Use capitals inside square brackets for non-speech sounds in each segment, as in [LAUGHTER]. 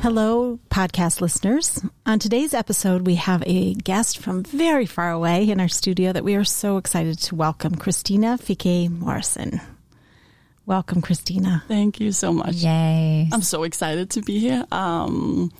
Hello, podcast listeners. On today's episode, we have a guest from very far away in our studio that we are so excited to welcome, Christina Figge Morrison. Welcome, Christina. Thank you so much. Yay. I'm so excited to be here. Um,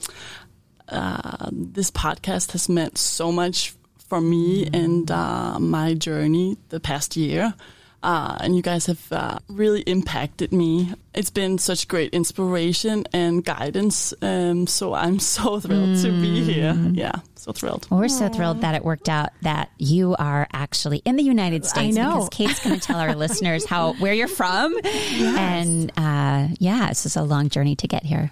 uh, this podcast has meant so much for me and uh, my journey the past year uh, and you guys have uh, really impacted me. It's been such great inspiration and guidance. Um, so I'm [LAUGHS] so thrilled mm. to be here. Mm. Yeah, so thrilled. Well, we're so thrilled that it worked out that you are actually in the United States. I know. Because Kate's going to tell our [LAUGHS] listeners how where you're from. Yes. And uh, yeah, it's just a long journey to get here.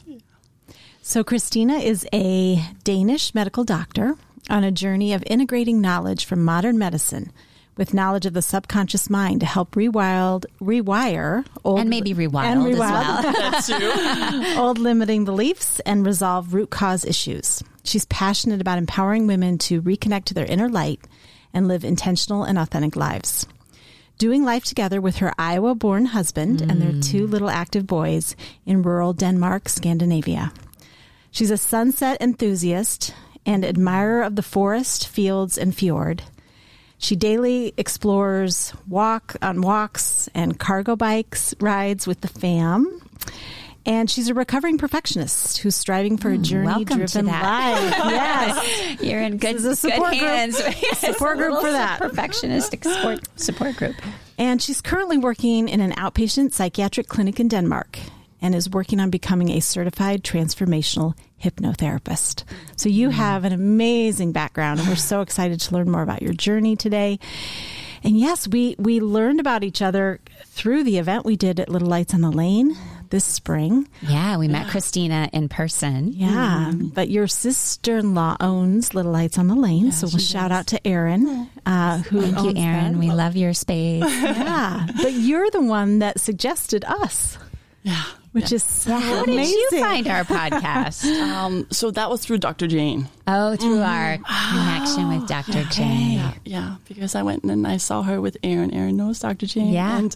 So Christina is a Danish medical doctor on a journey of integrating knowledge from modern medicine with knowledge of the subconscious mind to help rewild, rewire old and maybe rewild and rewild, well. [LAUGHS] [LAUGHS] old limiting beliefs and resolve root cause issues. She's passionate about empowering women to reconnect to their inner light and live intentional and authentic lives. Doing life together with her Iowa born husband mm. and their two mm. little active boys in rural Denmark, Scandinavia. She's a sunset enthusiast and admirer of the forest, fields, and fjord. She daily explores walk on walks and cargo bikes rides with the fam. And she's a recovering perfectionist who's striving for a hmm, journey driven life. yes. [LAUGHS] You're in good, a support good hands. [LAUGHS] support group for that. Perfectionist support, support group. And she's currently working in an outpatient psychiatric clinic in Denmark and is working on becoming a certified transformational hypnotherapist. So you mm-hmm. have an amazing background and we're so excited to learn more about your journey today. And yes, we we learned about each other through the event we did at Little Lights on the Lane this spring. Yeah, we met Christina in person. Yeah, mm. but your sister in law owns Little Lights on the Lane, yeah, so we'll shout does. out to Erin, uh, who Thank you, Erin. That. We love your space. [LAUGHS] yeah, but you're the one that suggested us. Yeah which is so How amazing. did you find our podcast? [LAUGHS] um, so that was through Dr. Jane. Oh, through mm. our connection with [GASPS] Dr. Okay. Jane. Yeah, yeah, because I went and I saw her with Erin. Erin knows Dr. Jane. Yeah. And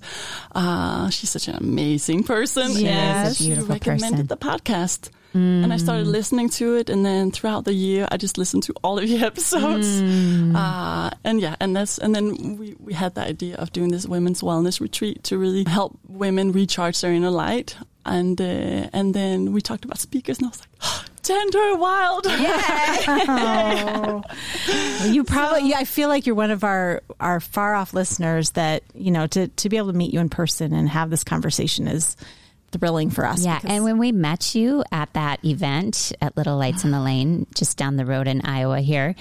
uh, she's such an amazing person. Yes. She beautiful recommended person. the podcast. Mm. And I started mm. listening to it, and then throughout the year, I just listened to all of your [LAUGHS] episodes. Mm. Uh, and yeah, and that's and then we, we had the idea of doing this women's wellness retreat to really help women recharge their inner light and uh, and then we talked about speakers, and I was like, [GASPS] oh, Tend Wild. Yeah. oh. [LAUGHS] You probably, so, yeah, I feel like you're one of our our far off listeners that you know to to be able to meet you in person and have this conversation is thrilling for us. Yeah, and when we met you at that event at Little Lights in the [GASPS] Lane, just down the road in Iowa here,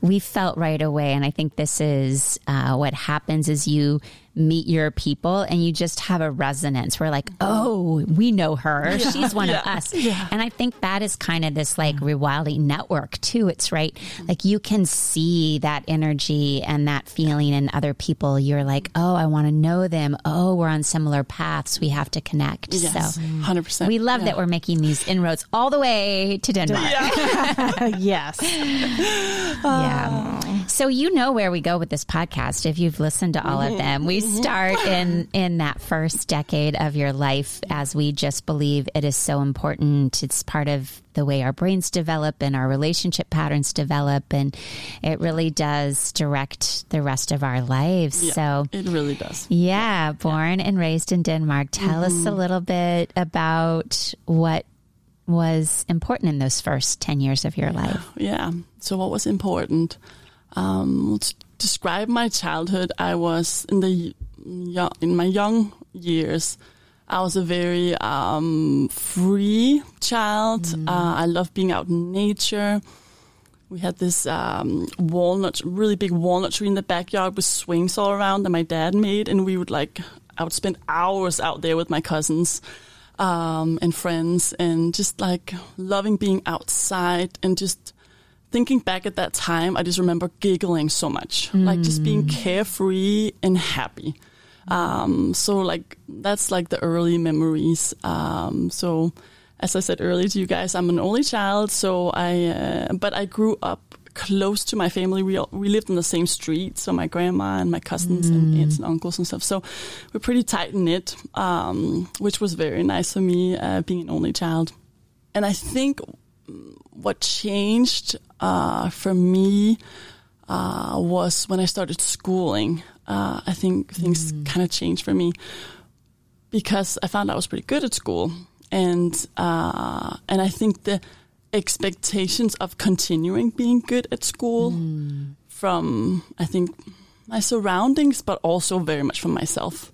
we felt right away, and I think this is uh, what happens: is you meet your people and you just have a resonance. We're like, oh, we know her. Yeah. She's one yeah. of us. Yeah. And I think that is kind of this like rewilding network too. It's right. Like you can see that energy and that feeling in other people. You're like, oh, I want to know them. Oh, we're on similar paths. We have to connect. Yes, so 100%. We love that we're making these inroads all the way to Denmark. [LAUGHS] [LAUGHS] yes. Yeah. So you know where we go with this podcast if you've listened to all of mm-hmm. them. We start [LAUGHS] in in that first decade of your life as we just believe it is so important. It's part of the way our brains develop and our relationship patterns develop and it really does direct the rest of our lives. Yeah, so it really does. Yeah, born yeah. and raised in Denmark. Tell mm-hmm. us a little bit about what was important in those first 10 years of your life. Yeah. So what was important? Um, to describe my childhood, I was in the in my young years. I was a very um, free child. Uh, I love being out in nature. We had this um, walnut, really big walnut tree in the backyard with swings all around that my dad made, and we would like, I would spend hours out there with my cousins um, and friends, and just like loving being outside and just thinking back at that time, I just remember giggling so much, like just being carefree and happy. Um, so like that's like the early memories. Um, so as I said earlier to you guys, I'm an only child. So I, uh, but I grew up close to my family. We all, we lived on the same street, so my grandma and my cousins and aunts and uncles and stuff. So we're pretty tight knit, um, which was very nice for me uh, being an only child. And I think what changed uh, for me uh, was when I started schooling. Uh, I think things kind of changed for me because I found I was pretty good at school, and uh, and I think the expectations of continuing being good at school from I think my surroundings, but also very much from myself.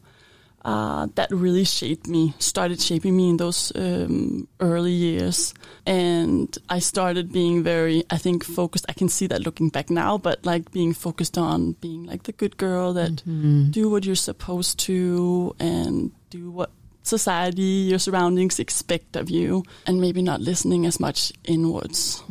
Uh, that really shaped me, started shaping me in those um, early years. And I started being very, I think, focused. I can see that looking back now, but like being focused on being like the good girl that do what you're supposed to and do what society, your surroundings expect of you, and maybe not listening as much inwards.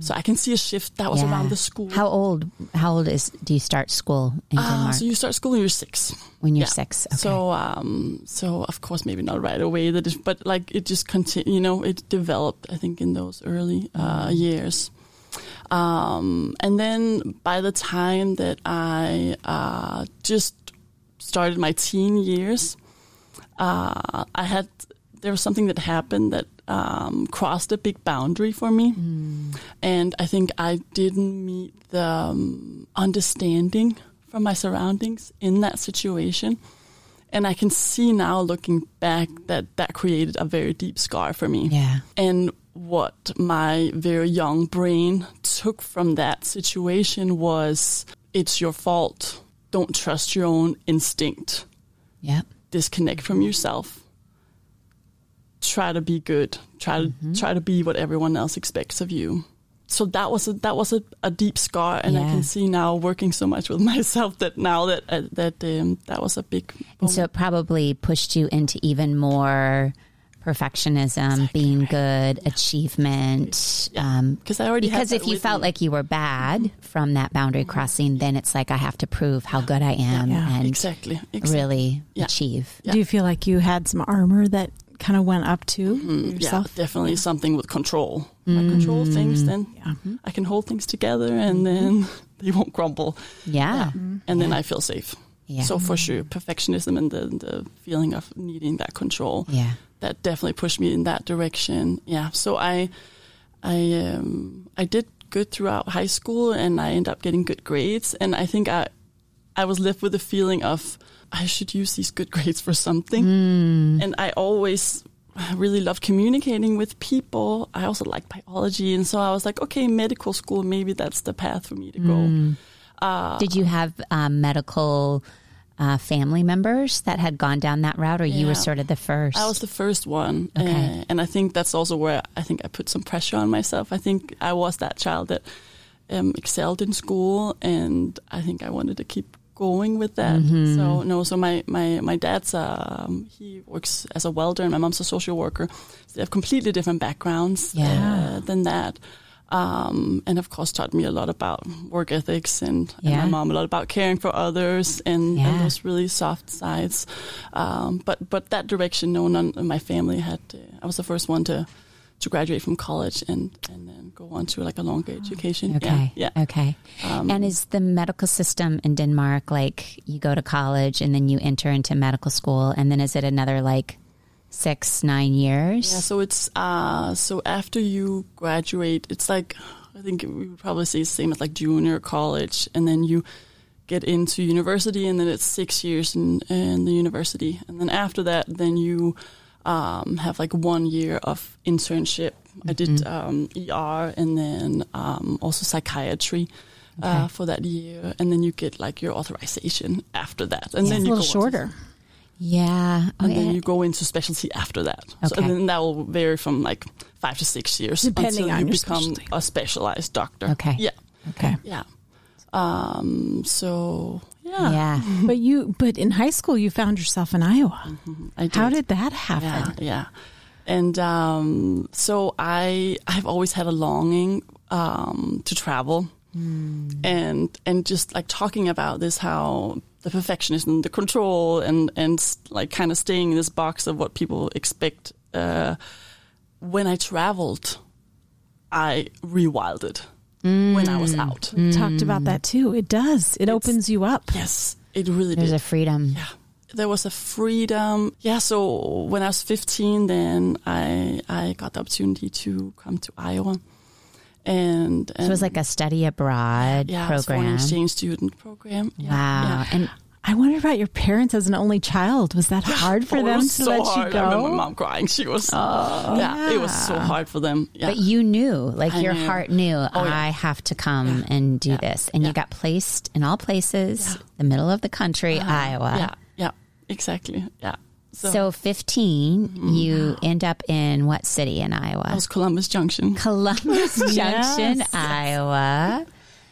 So I can see a shift that was Yeah. around the school. How old? How old is? Do you start school in Denmark so you start school when you're six. when you're yeah. six? Okay. So, um, so of course, maybe not right away. That but like it just continue. You know, it developed. I think in those early uh, years, um, and then by the time that I uh, just started my teen years, uh, I had there was something that happened that um, crossed a big boundary for me, and I think I didn't meet the um, understanding from my surroundings in that situation. And I can see now, looking back, that that created a very deep scar for me. yeah. And what my very young brain took from that situation was it's your fault. Don't trust your own instinct. Yep. Disconnect from yourself. Try to be good. Try to try to be what everyone else expects of you. So that was a, that was a, a deep scar, and I can see now working so much with [LAUGHS] myself that now that uh, that um, that was a big. And so it probably pushed you into even more perfectionism, being good, achievement. Um, because I already because that if you felt me. like you were bad mm-hmm. from that boundary mm-hmm. crossing, then it's like I have to prove how good I am Yeah. and exactly, exactly. really Yeah. achieve. Yeah. Do you feel like you had some armor that kind of went up too Mm, mm-hmm. yourself? Yeah, definitely something with control. If I mm. control things, then Yeah. I can hold things together, and then [LAUGHS] they won't crumble. Yeah. And then I feel safe. Yeah. So for sure, perfectionism and the the feeling of needing that control yeah. That definitely pushed me in that direction. Yeah. So I I um, I did good throughout high school, and I ended up getting good grades. And I think I I was left with the feeling of I should use these good [LAUGHS] grades for something. And I always really loved communicating with people. I also liked biology, and so I was like, okay, medical school, maybe that's the path for me to go. Uh, Did you have um, medical uh, family members that had gone down that route, or you were sort of the first? I was the first one, Okay. uh, and I think that's also where I think I put some pressure on myself. I think I was that child that um, excelled in school, and I think I wanted to keep going with that. Mm-hmm. So no, so my my my dad's um, he works as a welder, and my mom's a social worker. So they have completely different backgrounds Yeah. uh, than that. Um, and of course, taught me a lot about work ethics and, and my mom a lot about caring for others and, Yeah. and those really soft sides. Um, but but that direction, no one in my family had. Uh, I was the first one to to graduate from college and and then go on to like a longer education. Okay. Yeah, yeah. Okay. Um, and is the medical system in Denmark like you go to college and then you enter into medical school, and then is it another like six, nine years? Yeah, so it's uh so after you graduate, it's like I think we would probably say the same as like junior college, and then you get into university, and then it's six years in, in the university, and then after that, then you um, have like one year of internship. I did um, ER and then um, also psychiatry. Okay. Uh, for that year, and then you get like your authorization after that, and It's then a you little go on to- shorter. Yeah. Oh, and yeah. then you go into specialty after that. So, Okay. and then that will vary from like five to six years Depending until you become specialty. a specialized doctor. Okay. Yeah. Okay. Yeah. Um. So yeah. yeah. [LAUGHS] But you, but in high school, you found yourself in Iowa. I How did that happen? Yeah, yeah. And um, so I I've always had a longing um, to travel, Mm. and and just like talking about this how the perfectionism, the control, and and like kind of staying in this box of what people expect. Uh, when I traveled, I rewilded when I was mm. out. Mm. Talked about that too. It does. It opens you up. Yes, it really There's did. a freedom. yeah there was a freedom yeah so when i was 15 then i i got the opportunity to come to iowa and, and So it was like a study abroad yeah, it was foreign program. exchange student program yeah, Wow. yeah. And I wonder about your parents as an only child. Was that hard for Oh, them to so let hard. you I remember my mom crying. She was, oh, yeah, it was so hard for them. Yeah, but you knew, like I your knew. heart knew, oh, yeah. I have to come and do this. And you got placed in all places, the middle of the country, uh-huh. Iowa. yeah, yeah, exactly. Yeah. So, So 15, you end up in what city in that Iowa? was Columbus Junction. Columbus [LAUGHS] Junction, Yes. Iowa.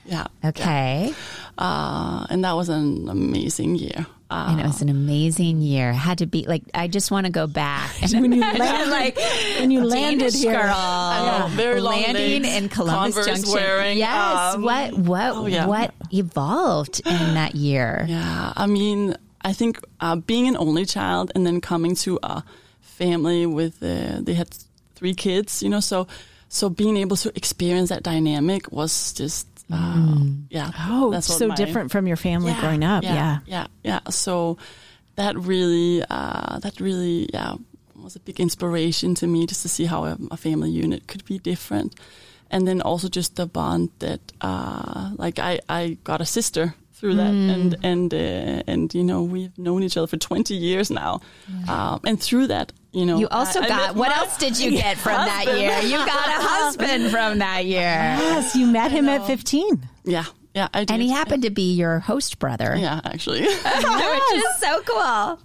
Yeah. Okay. Uh, and that was an amazing year. Uh, And it was an amazing year. Had to be like, I just want to go back. And [LAUGHS] When you [LAUGHS] imagine, land- like, when you landed here. girl, very landing legs, in Columbus Converse Junction. wearing, yes. um, what what oh, yeah. what evolved in that year? Yeah, I mean, I think uh, being an only child and then coming to a family with uh, they had three kids, you know, so so being able to experience that dynamic was just uh, yeah. Oh, that's so my- different from your family growing up. Yeah. yeah, yeah, yeah. So that really, uh, that really, yeah, was a big inspiration to me just to see how a, a family unit could be different, and then also just the bond that, uh, like, I I got a sister through that, and and uh, and you know we've known each other for twenty years now, um, and through that, you know, You also I- I got met what my- else did you [LAUGHS] get from that year? You got a [LAUGHS] husband from that year. Yes, you met him at 15. Yeah, yeah, I did. And he happened to be your host brother. Yeah, actually, [LAUGHS] Which is so cool.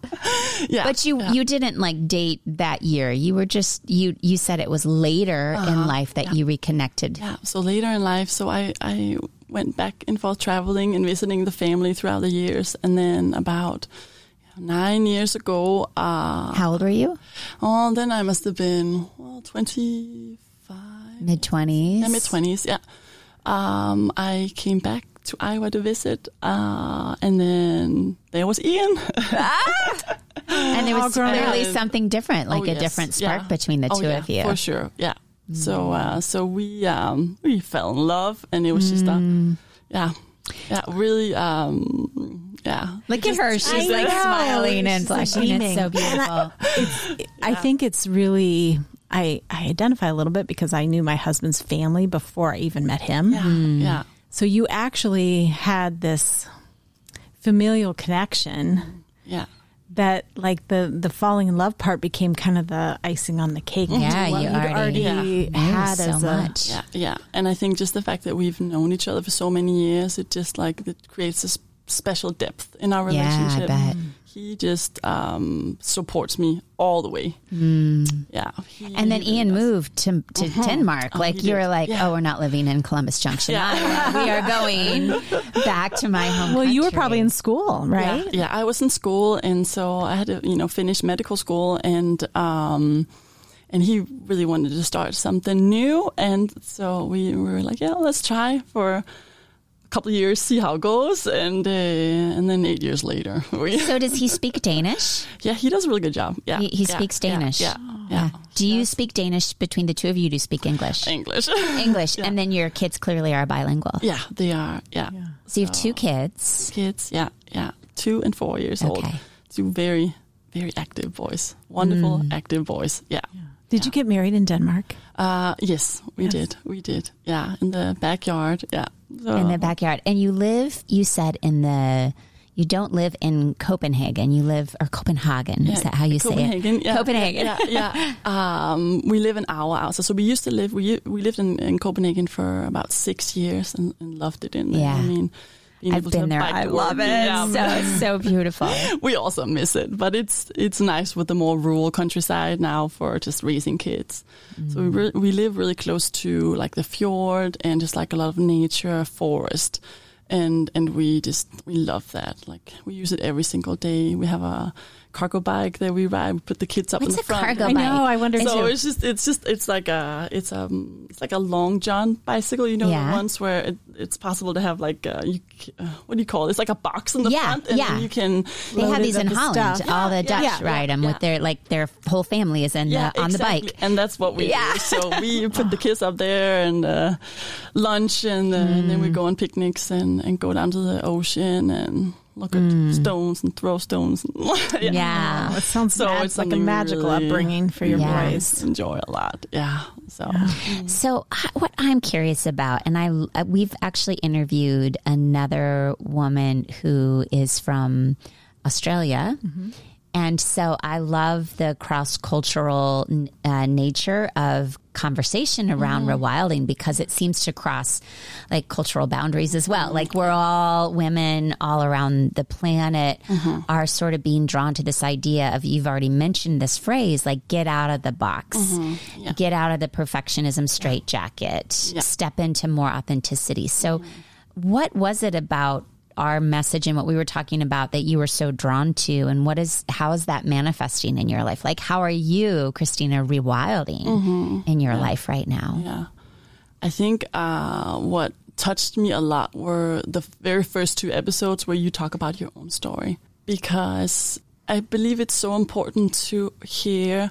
yeah. But you you didn't like date that year. You were just you you said it was later in life that you reconnected. Yeah. So later in life, so I, I went back and forth traveling and visiting the family throughout the years. And then about nine years ago, uh, How old were you? oh, then I must have been, well, 25, Mid twenties. yeah, mid 20s. Yeah. Um, I came back to Iowa to visit. Uh, and then there was Ian. [LAUGHS] And there was clearly something different, like Oh, a yes. different spark Yeah. between the Oh, two yeah, of you. For sure. Yeah. So, uh, so we, um, we fell in love and it was just a, yeah, yeah, really, um, yeah. Look at her. She's I like know. smiling and She's, like, blushing. It's so beaming. And beautiful. I think it's really, I, I identify a little bit because I knew my husband's family before I even met him. Yeah. Yeah. So you actually had this familial connection Yeah. That like the the falling in love part became kind of the icing on the cake. Yeah, what you already- already Knew had so as a much. Yeah, yeah, and I think just the fact that we've known each other for so many years, it just like it creates a s- special depth in our Yeah, I relationship. bet. He just um, supports me all the way. Yeah, Hmm. And then Ian does. moved to, to Denmark. Oh, like you were did. like, Yeah. oh, we're not living in Columbus Junction. Yeah. We are [LAUGHS] going back to my home. well, you were probably in school, right? Yeah, yeah, I was in school, and so I had to, you know, finish medical school, and um, and he really wanted to start something new, and so we were like, yeah, let's try for a couple of years, see how it goes, and uh, and then eight years later, [LAUGHS] we So does he speak Danish? yeah, he does a really good job. Yeah, He, he yeah, speaks Danish. Yeah, yeah, Do you speak Danish between the two of you? Do you speak English? English. [LAUGHS] English, and then your kids clearly are bilingual. yeah, they are. Yeah, So you have two kids. kids. Yeah, yeah, two and four years old. Okay. Two very, very active boys. Wonderful, Mm. active boys. Yeah. Did you get married in Denmark? Uh, yes, we did. We did. Yeah, in the backyard. Yeah. So, in the backyard. And you live, you said, in the, you don't live in Copenhagen. You live, or Copenhagen. Is that how you say Copenhagen, it? Yeah, Copenhagen. Yeah, yeah. [LAUGHS] Um, we live an hour outside. So we used to live. We we lived in, in Copenhagen for about six years and, and loved it in there. Yeah. I mean, being I've been there. I love it. Yeah, So so beautiful. [LAUGHS] we also miss it, but it's it's nice with the more rural countryside now for just raising kids. So we mm. re- we live really close to like the fjord and just like a lot of nature, forest, and and we just we love that. Like we use it every single day. We have a cargo bike that we ride. We put the kids up What's in the a front. cargo I bike? know. I wondered So too. it's just it's just it's like a it's um it's like a long john bicycle. You know Yeah. the ones where it, it's possible to have like uh, you uh, what do you call it? It's like a box in the Yeah, front, and yeah. you can. They have these in with Holland. stuff. All the Dutch yeah, ride them yeah. with their like their whole family is in Yeah, the, on exactly. the bike. and that's what we Yeah. do. So we put the [LAUGHS] kids up there and uh, lunch, and, uh, and Mm. then we go on picnics and, and go down to the ocean and look at stones and throw stones. Mm. [LAUGHS] Yeah. Oh, it sounds So mad- it's like a magical really- upbringing for your Yeah. boys. enjoy a lot. Yeah. So So, h- what I'm curious about, and I uh, we've actually interviewed another woman who is from Australia, and so I love the cross cultural uh, nature of conversation around mm-hmm. rewilding because it seems to cross like cultural boundaries as well. Like we're all women all around the planet mm-hmm. are sort of being drawn to this idea of you've already mentioned this phrase like get out of the box, mm-hmm. get out of the perfectionism straitjacket, step into more authenticity. So, what was it about our message and what we were talking about that you were so drawn to and what is how is that manifesting in your life? Like how are you christina rewilding in your life right now? Yeah. I think uh, what touched me a lot were the very first two episodes where you talk about your own story. Because I believe it's so important to hear,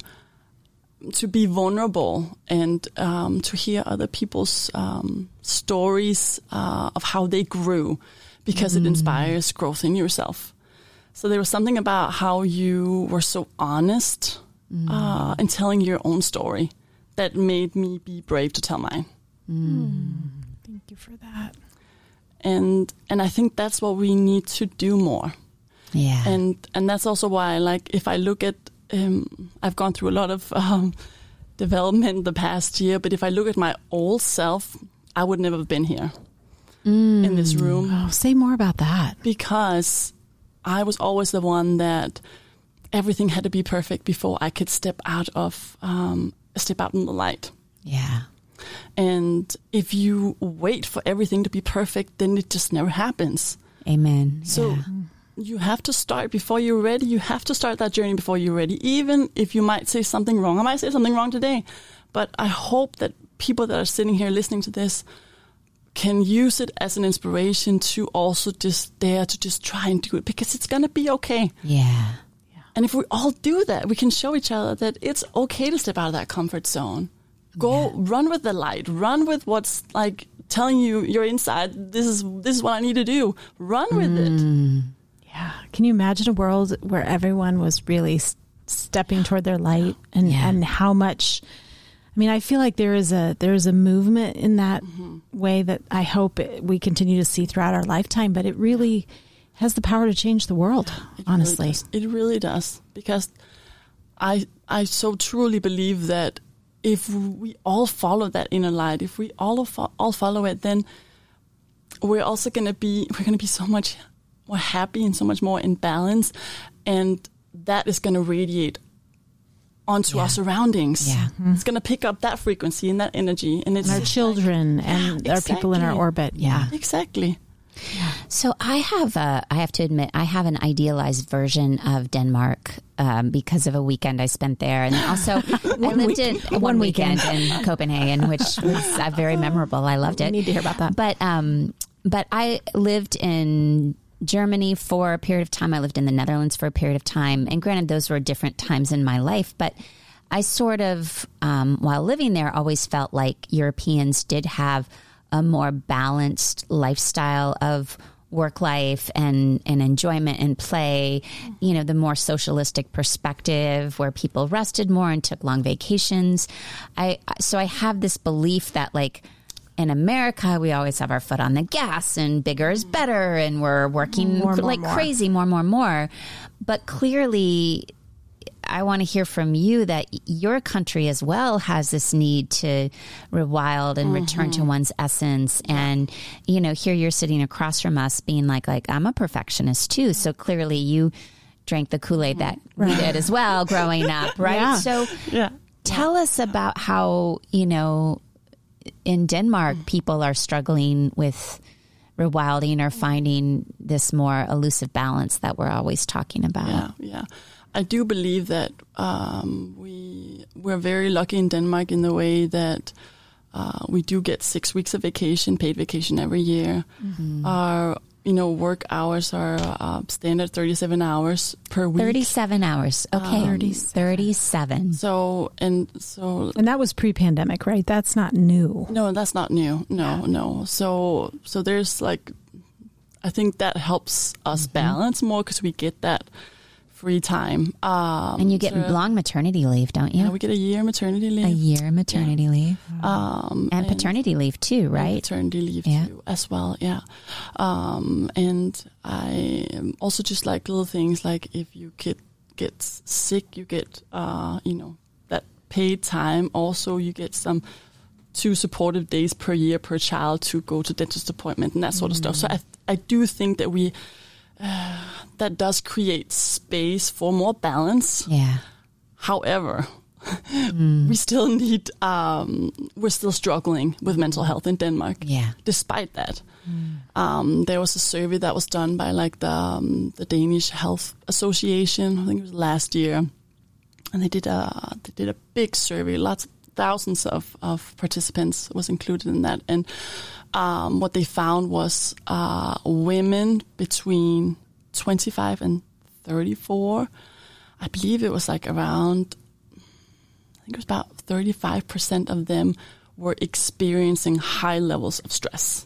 to be vulnerable and um, to hear other people's um, stories uh, of how they grew because it inspires growth in yourself. So there was something about how you were so honest uh, in telling your own story that made me be brave to tell mine. Thank you for that. And and I think that's what we need to do more. yeah And and that's also why like if I look at um, I've gone through a lot of um, development the past year, but if I look at my old self, I would never have been here in this room. Oh, say more about that. because I was always the one that everything had to be perfect before I could step out of um, step out in the light. yeah And if you wait for everything to be perfect, then it just never happens. amen So yeah. you have to start before you're ready. You have to start that journey before you're ready. Even if you might say something wrong, I might say something wrong today, but I hope that people that are sitting here listening to this can use it as an inspiration to also just dare to just try and do it because it's gonna be okay. yeah And if we all do that, we can show each other that it's okay to step out of that comfort zone. Go run with the light. Run with what's like telling you you're inside. This is this is what I need to do. Run with it. Mm. Yeah. Can you imagine a world where everyone was really s- stepping toward their light and, Yeah. and how much I mean, I feel like there is a there is a movement in that Mm-hmm. way that I hope it, we continue to see throughout our lifetime, but it really has the power to change the world, It honestly. really it really does because I I so truly believe that if we all follow that inner light, if we all fo- all follow it, then we're also gonna be [LAUGHS] we're gonna be so much more happy and so much more in balance, and that is gonna radiate onto our surroundings. Yeah. It's gonna pick up that frequency and that energy, and it's And our just children and Yeah, our people in our orbit. Yeah. like- exactly. So I have a, I have to admit, I have an idealized version of Denmark um, because of a weekend I spent there, and also [LAUGHS] I lived in one, One weekend, weekend. in Copenhagen, which was uh, very memorable. I loved We it. need to hear about that. But um, but I lived in Germany for a period of time. I lived in the Netherlands for a period of time, and granted, those were different times in my life, but. I sort of, um, while living there, always felt like Europeans did have a more balanced lifestyle of work life and, and enjoyment and play, you know, the more socialistic perspective where people rested more and took long vacations. I, so I have this belief that like, in America, we always have our foot on the gas and bigger is better and we're working More, like more. crazy, more, more, more. But clearly, I want to hear from you that your country as well has this need to rewild and return to mm-hmm. one's essence. And, you know, here you're sitting across from us being like, like, I'm a perfectionist too. So clearly you drank the Kool-Aid that we did as well growing up, [LAUGHS] right? Yeah. So Yeah. tell us about how, you know, in Denmark, people are struggling with rewilding or finding this more elusive balance that we're always talking about. Yeah, yeah. I do believe that um, we we're very lucky in Denmark in the way that uh, we do get six weeks of vacation, paid vacation every year. Our you know work hours are uh, standard thirty seven hours per week. 37 hours. Okay. 37. So and so And that was pre-pandemic, right? That's not new. No, that's not new. No, no. So so there's like I think that helps us balance more because we get that free time. Um, And you get so- long maternity leave, don't you? yeah, we get a year maternity leave. a year maternity leave Um, and paternity leave too, and right? Paternity leave Yeah. too, as well. Yeah. Um, and I also just like little things like if you kid gets sick, you get uh, you know that paid time. Also, you get some two supportive days per year per child to go to dentist appointment and that sort of stuff. So I I do think that we. Uh, [SIGHS] that does create space for more balance. Yeah. However, [LAUGHS] we still need, um, we're still struggling with mental health in Denmark. Yeah. Despite that, um, there was a survey that was done by like the um, the Danish Health Association. I think it was last year, and they did a they did a big survey. Lots, of thousands of of participants was included in that, and um, what they found was uh, women between 25 and 34. I believe it was like around I think it was about 35% of them were experiencing high levels of stress.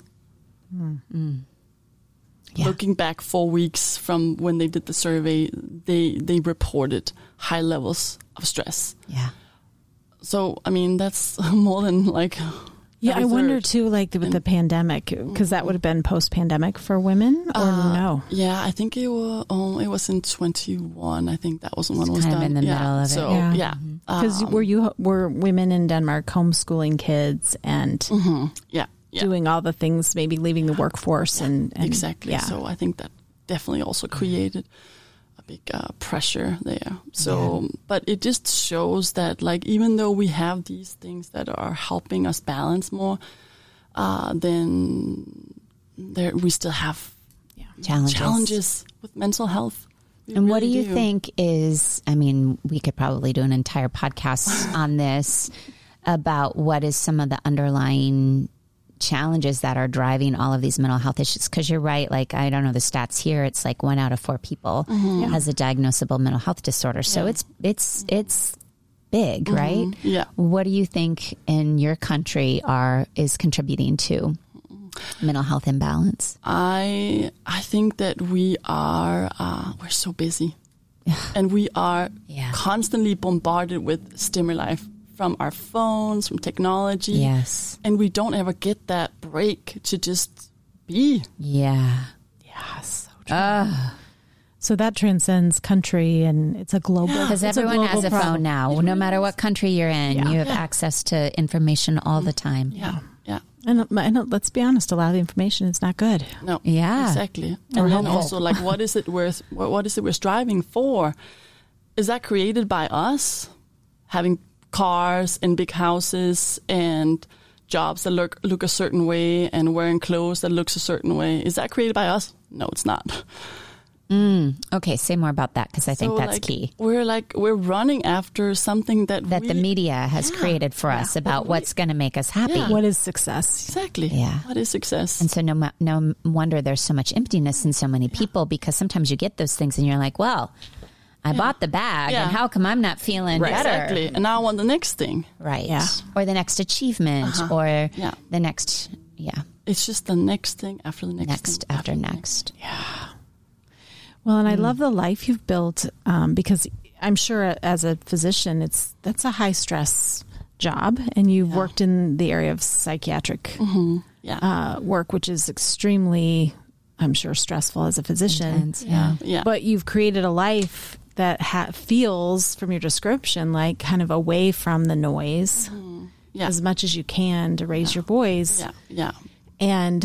Yeah. Looking back four weeks from when they did the survey, they, they reported high levels of stress. Yeah. So, I mean, that's [LAUGHS] more than like. Yeah, I wonder too, like with the pandemic, because that would have been post-pandemic for women, or Uh, no? Yeah, I think it was. Oh, it was in twenty one. I think that was when it was kind of done. in the yeah. middle of it. So Yeah. yeah, Because Um, were you were women in Denmark homeschooling kids and mhm, yeah, yeah. doing all the things, maybe leaving the workforce and, and exactly. Yeah. So I think that definitely also created a big uh, pressure there. So, but it just shows that like even though we have these things that are helping us balance more, uh, then there we still have Challenges. challenges with mental health. We And what do really you think is, I mean, we could probably do an entire podcast [LAUGHS] on this about what is some of the underlying challenges that are driving all of these mental health issues. Because you're right, like, I don't know the stats here. It's like one out of four people has a diagnosable mental health disorder. So it's, it's, it's big, right? Yeah. What do you think in your country are, is contributing to mental health imbalance? I I think that we are uh, we're so busy, [SIGHS] and we are Yeah. constantly bombarded with stimuli from our phones, from technology, Yes. and we don't ever get that break to just be. Yeah. Yeah, so true. so that transcends country and it's a global. Because it's a everyone has global a phone problem. now. No matter what country you're in, Yeah. you have access to information all the time. Yeah, yeah. And, and let's be honest, a lot of the information is not good. No, Yeah. exactly. Or And then helpful. also, like, what is it worth? What, what is it we're striving for? Is that created by us having cars and big houses and jobs that look look a certain way and wearing clothes that looks a certain way? Is that created by us? No, it's not. Mm, okay, say more about that because I think So, that's like, key. We're like we're running after something that That we, the media has created for us about what's going to make us happy. Yeah. What is success? exactly. Yeah. What is success? And so, no, no wonder there's so much emptiness in so many people because sometimes you get those things and you're like, well, I bought the bag Yeah. and how come I'm not feeling better? Exactly. And now I want the next thing. Right. Yeah. Or the next achievement or Uh-huh. Yeah. the next, yeah, It's just the next thing after the next. next thing after the next. Well, and I Mm. love the life you've built um, because I'm sure as a physician, it's that's a high stress job, and you've worked in the area of psychiatric Yeah. uh, work, which is extremely, I'm sure, stressful as a physician. Intense, yeah. yeah. But you've created a life that ha- feels from your description like kind of away from the noise mm-hmm. Yeah. as much as you can to raise your voice yeah. Yeah. and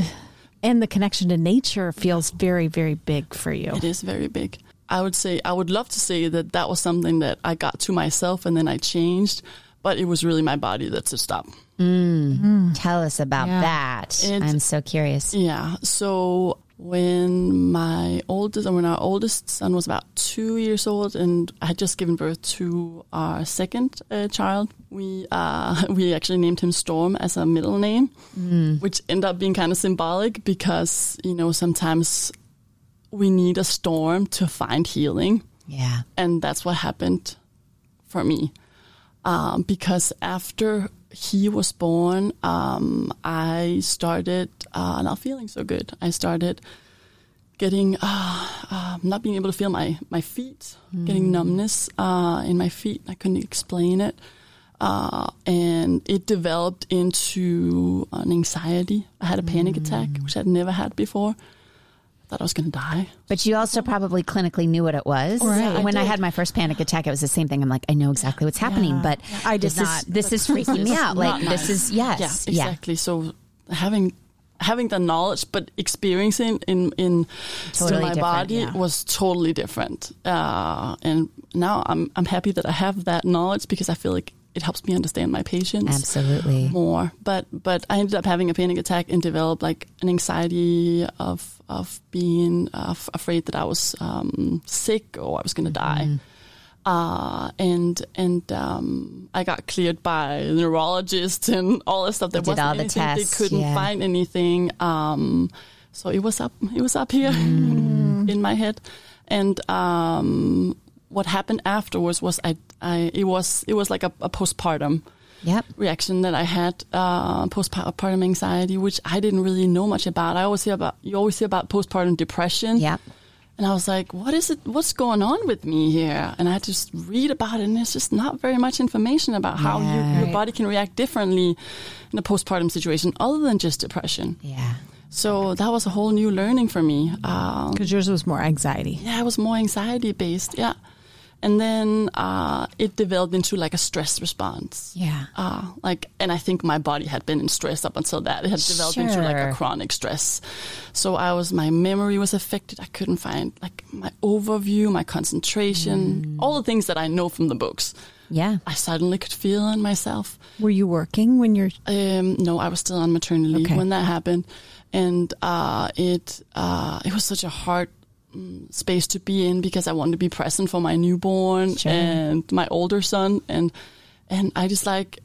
and the connection to nature feels very very big for you It is very big. I would say I would love to say that that was something that I got to myself and then I changed, but it was really my body that said stop. Mm. Mm. Tell us about Yeah. that. It- I'm so curious. Yeah. So when my oldest, when our oldest son was about two years old, and I had just given birth to our second uh, child, we uh, [LAUGHS] we actually named him Storm as a middle name, which ended up being kind of symbolic because you know sometimes we need a storm to find healing Yeah. and that's what happened for me. Um, because after he was born, um, I started uh, not feeling so good. I started getting uh, uh, not being able to feel my my feet, getting numbness uh, in my feet. I couldn't explain it, uh, and it developed into an anxiety. I had a panic attack, which I'd never had before. I thought I was going to die. But you also probably clinically knew what it was. Right. When I I, had my first panic attack, it was the same thing. I'm like, I know exactly what's happening, Yeah. but I did this not. Is, this is freaking me out. Like this is yes, yeah, exactly. So having having the knowledge, but experiencing in in Totally my body yeah. was totally different. Uh, and now I'm I'm happy that I have that knowledge because I feel like it helps me understand my patients Absolutely. more. But but I ended up having a panic attack and developed like an anxiety of of being uh, f- afraid that I was um, sick or I was going to die. Uh, and and um, I got cleared by a neurologist and all that stuff. There did wasn't all the anything. tests, They couldn't yeah. find anything. Um, so it was up. It was up here Mm. [LAUGHS] in my head. And um, what happened afterwards was I, I it was it was like a, a postpartum Yep. reaction that I had, uh, postpartum anxiety, which I didn't really know much about. I always hear about, you always hear about postpartum depression. Yep. And I was like, what is it? What's going on with me here? And I had to just read about it, and there's just not very much information about how Yeah. you, your body can react differently in a postpartum situation other than just depression. Yeah. So that was a whole new learning for me. Um, because yours was more anxiety yeah, it was more anxiety based. Yeah. And then uh, it developed into like a stress response. Yeah. Uh, like, and I think my body had been in stress up until that. It had developed into like a chronic stress. So I was, my memory was affected. I couldn't find like my overview, my concentration, all the things that I know from the books. Yeah. I suddenly could feel in myself. were you working when you're Um, no, I was still on maternity leave Okay. when that happened, and uh, it uh, it was such a hard mm, Mm, space to be in because I wanted to be present for my newborn Sure. and my older son, and and I just like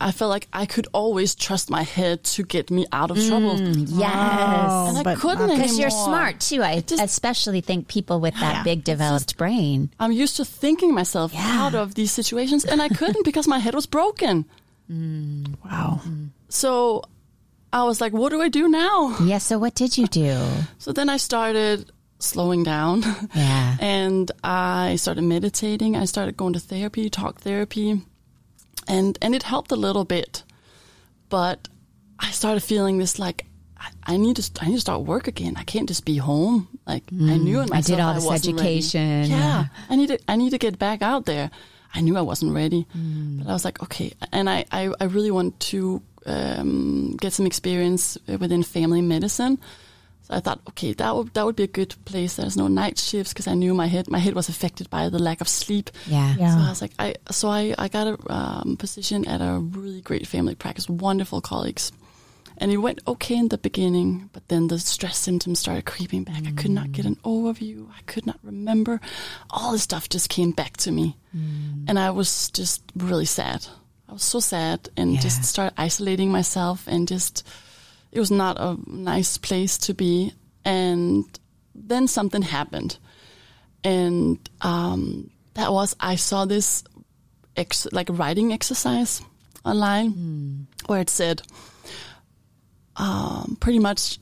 I felt like I could always trust my head to get me out of trouble, mm, Yes. and I but couldn't Because you're smart too. I just- especially think people with that big developed brain. I'm used to thinking myself Yeah. out of these situations, and I couldn't [LAUGHS] because my head was broken. Mm. wow So I was like, "What do I do now?" Yeah. So what did you do? [LAUGHS] So then I started slowing down. [LAUGHS] Yeah. and I started meditating. I started going to therapy, talk therapy, and and it helped a little bit. But I started feeling this like I, I need to I need to start work again. I can't just be home. Like I knew in Mm, I myself did all this wasn't ready. education. Yeah, I need to I need to get back out there. I knew I wasn't ready, but I was like, okay. And I I, I really want to um, get some experience within family medicine. So I thought, okay, that would that would be a good place. There's no night shifts because I knew my head my head was affected by the lack of sleep. Yeah. Yeah. So I was like, I so I I got a um, position at a really great family practice, wonderful colleagues, and it went okay in the beginning, but then the stress symptoms started creeping back. I could not get an overview. I could not remember. All this stuff just came back to me, and I was just really sad. I was so sad, and Yeah. just started isolating myself, and just it was not a nice place to be. And then something happened, and um, that was I saw this ex- like writing exercise online where it said um, pretty much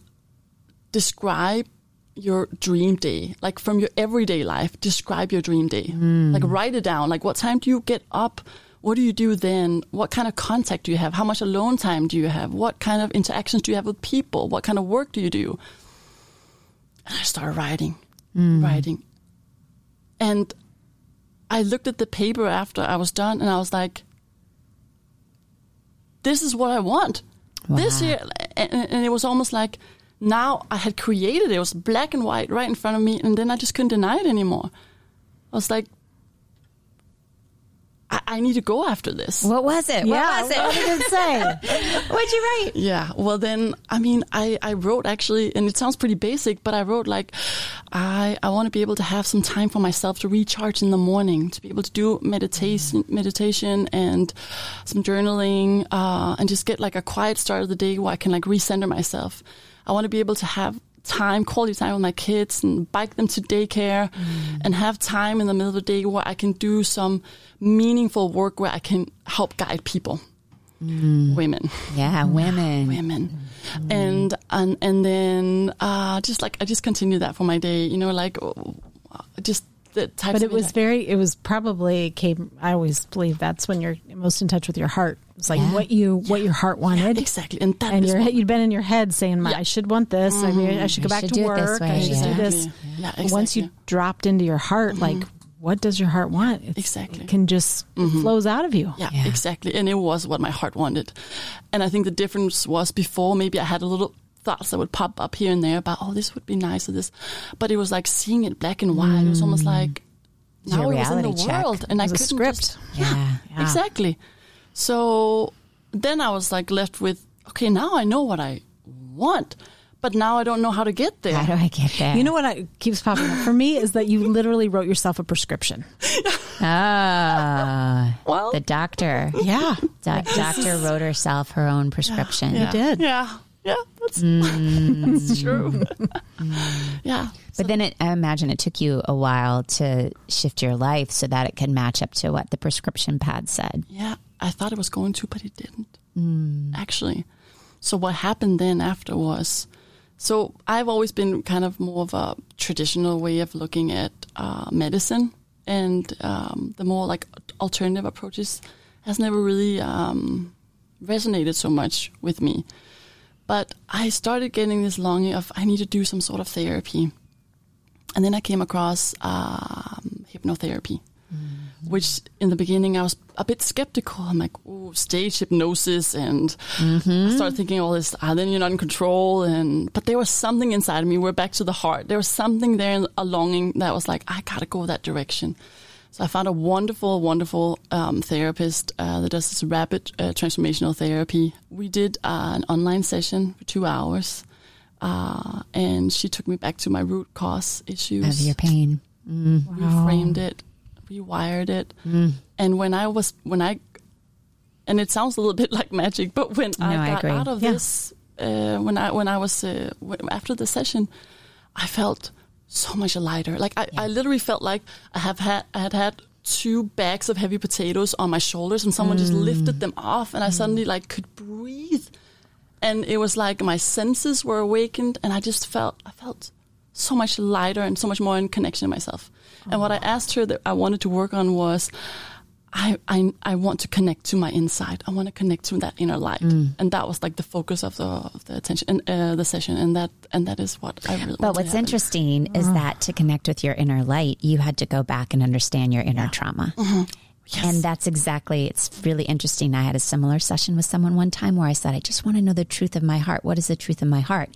describe your dream day. Like from your everyday life describe your dream day. Like write it down. Like what time do you get up what do you do then what kind of contact do you have how much alone time do you have what kind of interactions do you have with people what kind of work do you do and i started writing mm. writing and I looked at the paper after I was done and I was like, this is what I want. This Wow. year, and, and it was almost like now I had created it. It was black and white right in front of me, and then I just couldn't deny it anymore. I was like, I, I need to go after this. What was it? yeah, what was it? what did it say? [LAUGHS] What'd you write? Yeah, well then, I mean, I, I wrote actually, and it sounds pretty basic, but I wrote like, I, I want to be able to have some time for myself to recharge in the morning, to be able to do meditation, meditation and some journaling, uh, and just get like a quiet start of the day where I can like recenter myself. I want to be able to have time, quality time with my kids and bike them to daycare and have time in the middle of the day where I can do some meaningful work where I can help guide people, women Yeah, [LAUGHS] women. women and and and then uh just like i just continue that for my day you know like uh, just the types But it was interac- very, it was probably came. I always believe that's when you're most in touch with your heart. It's like Yeah. what you, what your heart wanted. exactly and that And your, you'd been in your head saying, Yeah. "I should want this. I mean, I should go I back should to do it this work. way, I should yeah. do this." Exactly. Yeah, But Once you. Mm-hmm. dropped into your heart, like, what does your heart want? It's, Exactly. Mm-hmm. it can just it flows out of you. yeah, Yeah. exactly and it was what my heart wanted and i think the difference was before maybe i had a little thoughts that would pop up here and there about oh this would be nice or this but it was like seeing it black and white it was almost like now your it was in the check. world and It i was a couldn't script. just- Yeah. Yeah. Exactly. So then I was like left with, okay, now I know what I want, but now I don't know how to get there. How do I get there? You know what I, keeps popping up for me is that you literally wrote yourself a prescription. Ah, Well- the doctor. Yeah, Do- doctor wrote herself her own prescription. You did. Yeah. Yeah, that's, Mm. that's true. yeah. But then it, I imagine it took you a while to shift your life so that it could match up to what the prescription pad said. Yeah, I thought it was going to, but it didn't. Mm. Actually. So what happened then after was, so I've always been kind of more of a traditional way of looking at uh, medicine, and um, the more like alternative approaches has never really um, resonated so much with me. But I started getting this longing of I need to do some sort of therapy, and then I came across um, hypnotherapy which in the beginning I was a bit skeptical. I'm like, oh, stage hypnosis, and I started thinking all this. Ah, then you're not in control, and but there was something inside of me. We're back to the heart. There was something there, a longing that was like, I gotta go that direction. So I found a wonderful, wonderful um, therapist uh, that does this rapid uh, transformational therapy. We did uh, an online session for two hours, uh, and she took me back to my root cause issues Of your pain. reframed it, rewired it. Mm. And when I was when I and it sounds a little [LAUGHS] bit like magic, but when No, I I got agree. out of Yeah. this, uh, when I when I was uh, w- after the session, I felt so much lighter. Like I, I literally felt like I have had I had had two bags of heavy potatoes on my shoulders, and someone just Mm. lifted them off, and I suddenly like could breathe. And it was like my senses were awakened, and I just felt I felt so much lighter and so much more in connection to myself. And what I asked her that I wanted to work on was, I, I I want to connect to my inside. I want to connect to that inner light, mm. and that was like the focus of the of the attention and uh, the session, and that and that is what I really. But want to what's happen. interesting is mm-hmm. that to connect with your inner light, you had to go back and understand your inner trauma. Mm-hmm. Yes. And that's exactly, it's really interesting. I had a similar session with someone one time where I said, I just want to know the truth of my heart. What is the truth of my heart?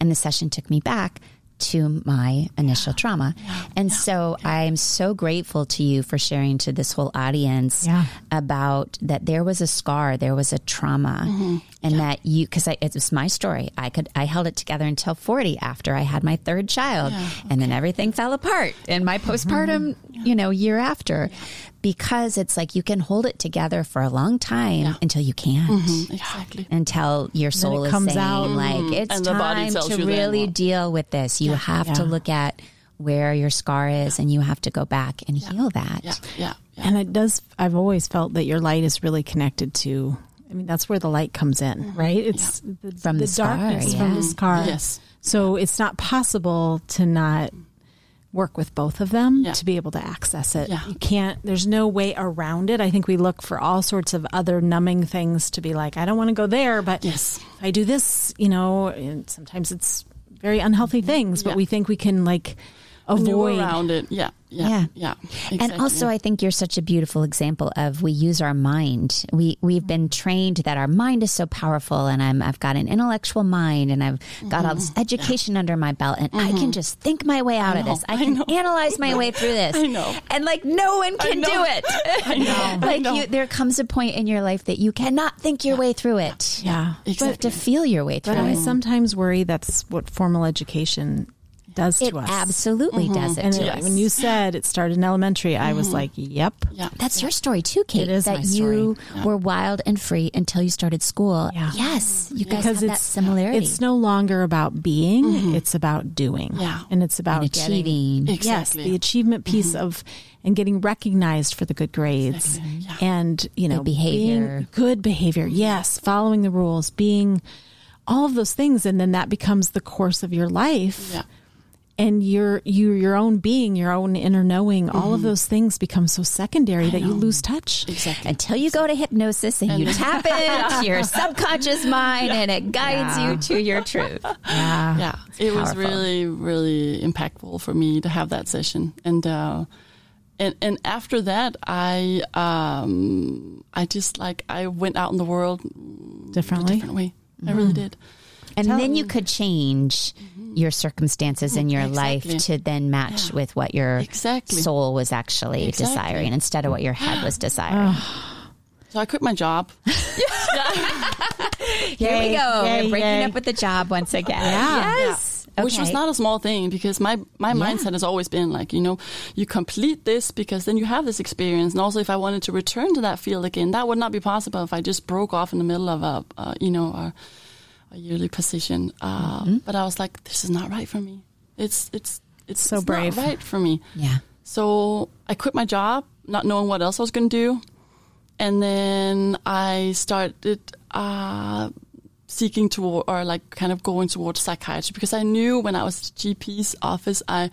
And the session took me back to my initial trauma. And so I'm so grateful to you for sharing to this whole audience Yeah. about that there was a scar, there was a trauma, mm-hmm. And that you, because it was my story. I could, I held it together until 40 after I had my third child, and then everything fell apart in my postpartum, you know, year after, because it's like you can hold it together for a long time until you can't. Mm-hmm. exactly. Until your soul is comes saying, out. like, it's And the body time tells to you then really what- deal with this. You have to look at where your scar is, and you have to go back and heal that. Yeah, yeah, yeah. And it does, I've always felt that your light is really connected to, I mean, that's where the light comes in, mm-hmm. right? It's the, From the scar, darkness from yeah. the scar. Yes. So it's not possible to not work with both of them Yeah. to be able to access it. Yeah. You can't, there's no way around it. I think we look for all sorts of other numbing things to be like, I don't want to go there, but Yes. if I do this, you know, and sometimes it's very unhealthy things, but Yeah. we think we can like When you were avoid. around it. Yeah, yeah, Yeah. yeah. And exactly. also, I think you're such a beautiful example of we use our mind. We we've been trained that our mind is so powerful, and I'm I've got an intellectual mind, and I've got all Mm-hmm. this education under my belt, and I can just think my way out of this. I I can know. analyze my way through this. I know. and like no one can do it. [LAUGHS] I know. [LAUGHS] I like know. you, there comes a point in your life that you cannot think your way through it. Yeah. You have to feel your way through But I sometimes worry that's what formal education does It to us. absolutely mm-hmm. does it And to it- us. when you said it started in elementary, I was mm. like, "Yep." yeah, That's your story too, Kate. It is that you were wild and free until you started school. Yeah. Yes, you guys Because have that similarity. It's no longer about being; mm-hmm. it's about doing. Yeah. and it's about and getting- achieving. Yes, the achievement piece mm-hmm. of and getting recognized for the good grades Exactly, yeah. and you know behavior. being good behavior. Yes, following the rules, being all of those things, and then that becomes the course of your life. yeah. And your you your own being, your own inner knowing, all of those things become so secondary that you lose touch. Exactly. until you go to hypnosis and you [LAUGHS] tap into your subconscious mind and it guides you to your truth. Yeah. yeah it was really really impactful for me to have that session and uh and and after that i um i just like i went out in the world a Differently. different way i really did And then you could change your circumstances in your life to then match with what your Exactly. soul was actually Exactly. desiring instead of what your head was [GASPS] desiring. so i quit my job [LAUGHS] Here we go. Yay, We're breaking yay. up with the job once again. Yeah. Yes. which was not a small thing because my my mindset has always been like you know you complete this because then you have this experience and also if i wanted to return to that field again that would not be possible if i just broke off in the middle of a uh, you know a, a yearly position uh, Mm-hmm. but i was like this is not right for me it's it's it's So it's not brave. right for me Yeah. so I quit my job, not knowing what else I was going to do. And then I started uh, seeking toward, or like kind of going towards psychiatry because I knew when I was at GP's office, I,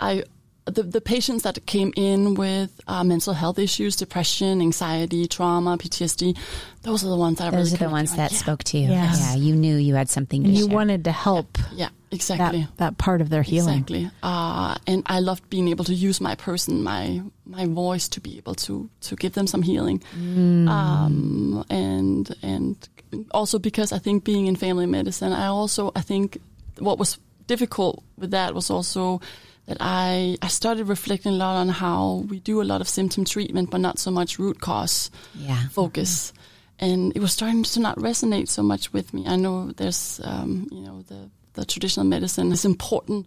I, the, the patients that came in with uh, mental health issues, depression, anxiety, trauma, PTSD, those are the ones that I Those really are the ones connected that with. spoke to you. Yes. Yeah. You knew you had something to And you share. wanted to help Yeah, yeah exactly. that part of their healing. Exactly. Uh, and I loved being able to use my person, my my voice to be able to to give them some healing. Um, and and also because I think being in family medicine, I also I think what was difficult with that was also that I I started reflecting a lot on how we do a lot of symptom treatment, but not so much root cause Yeah. focus. And it was starting to not resonate so much with me. I know there's, um, you know, the, the traditional medicine is important,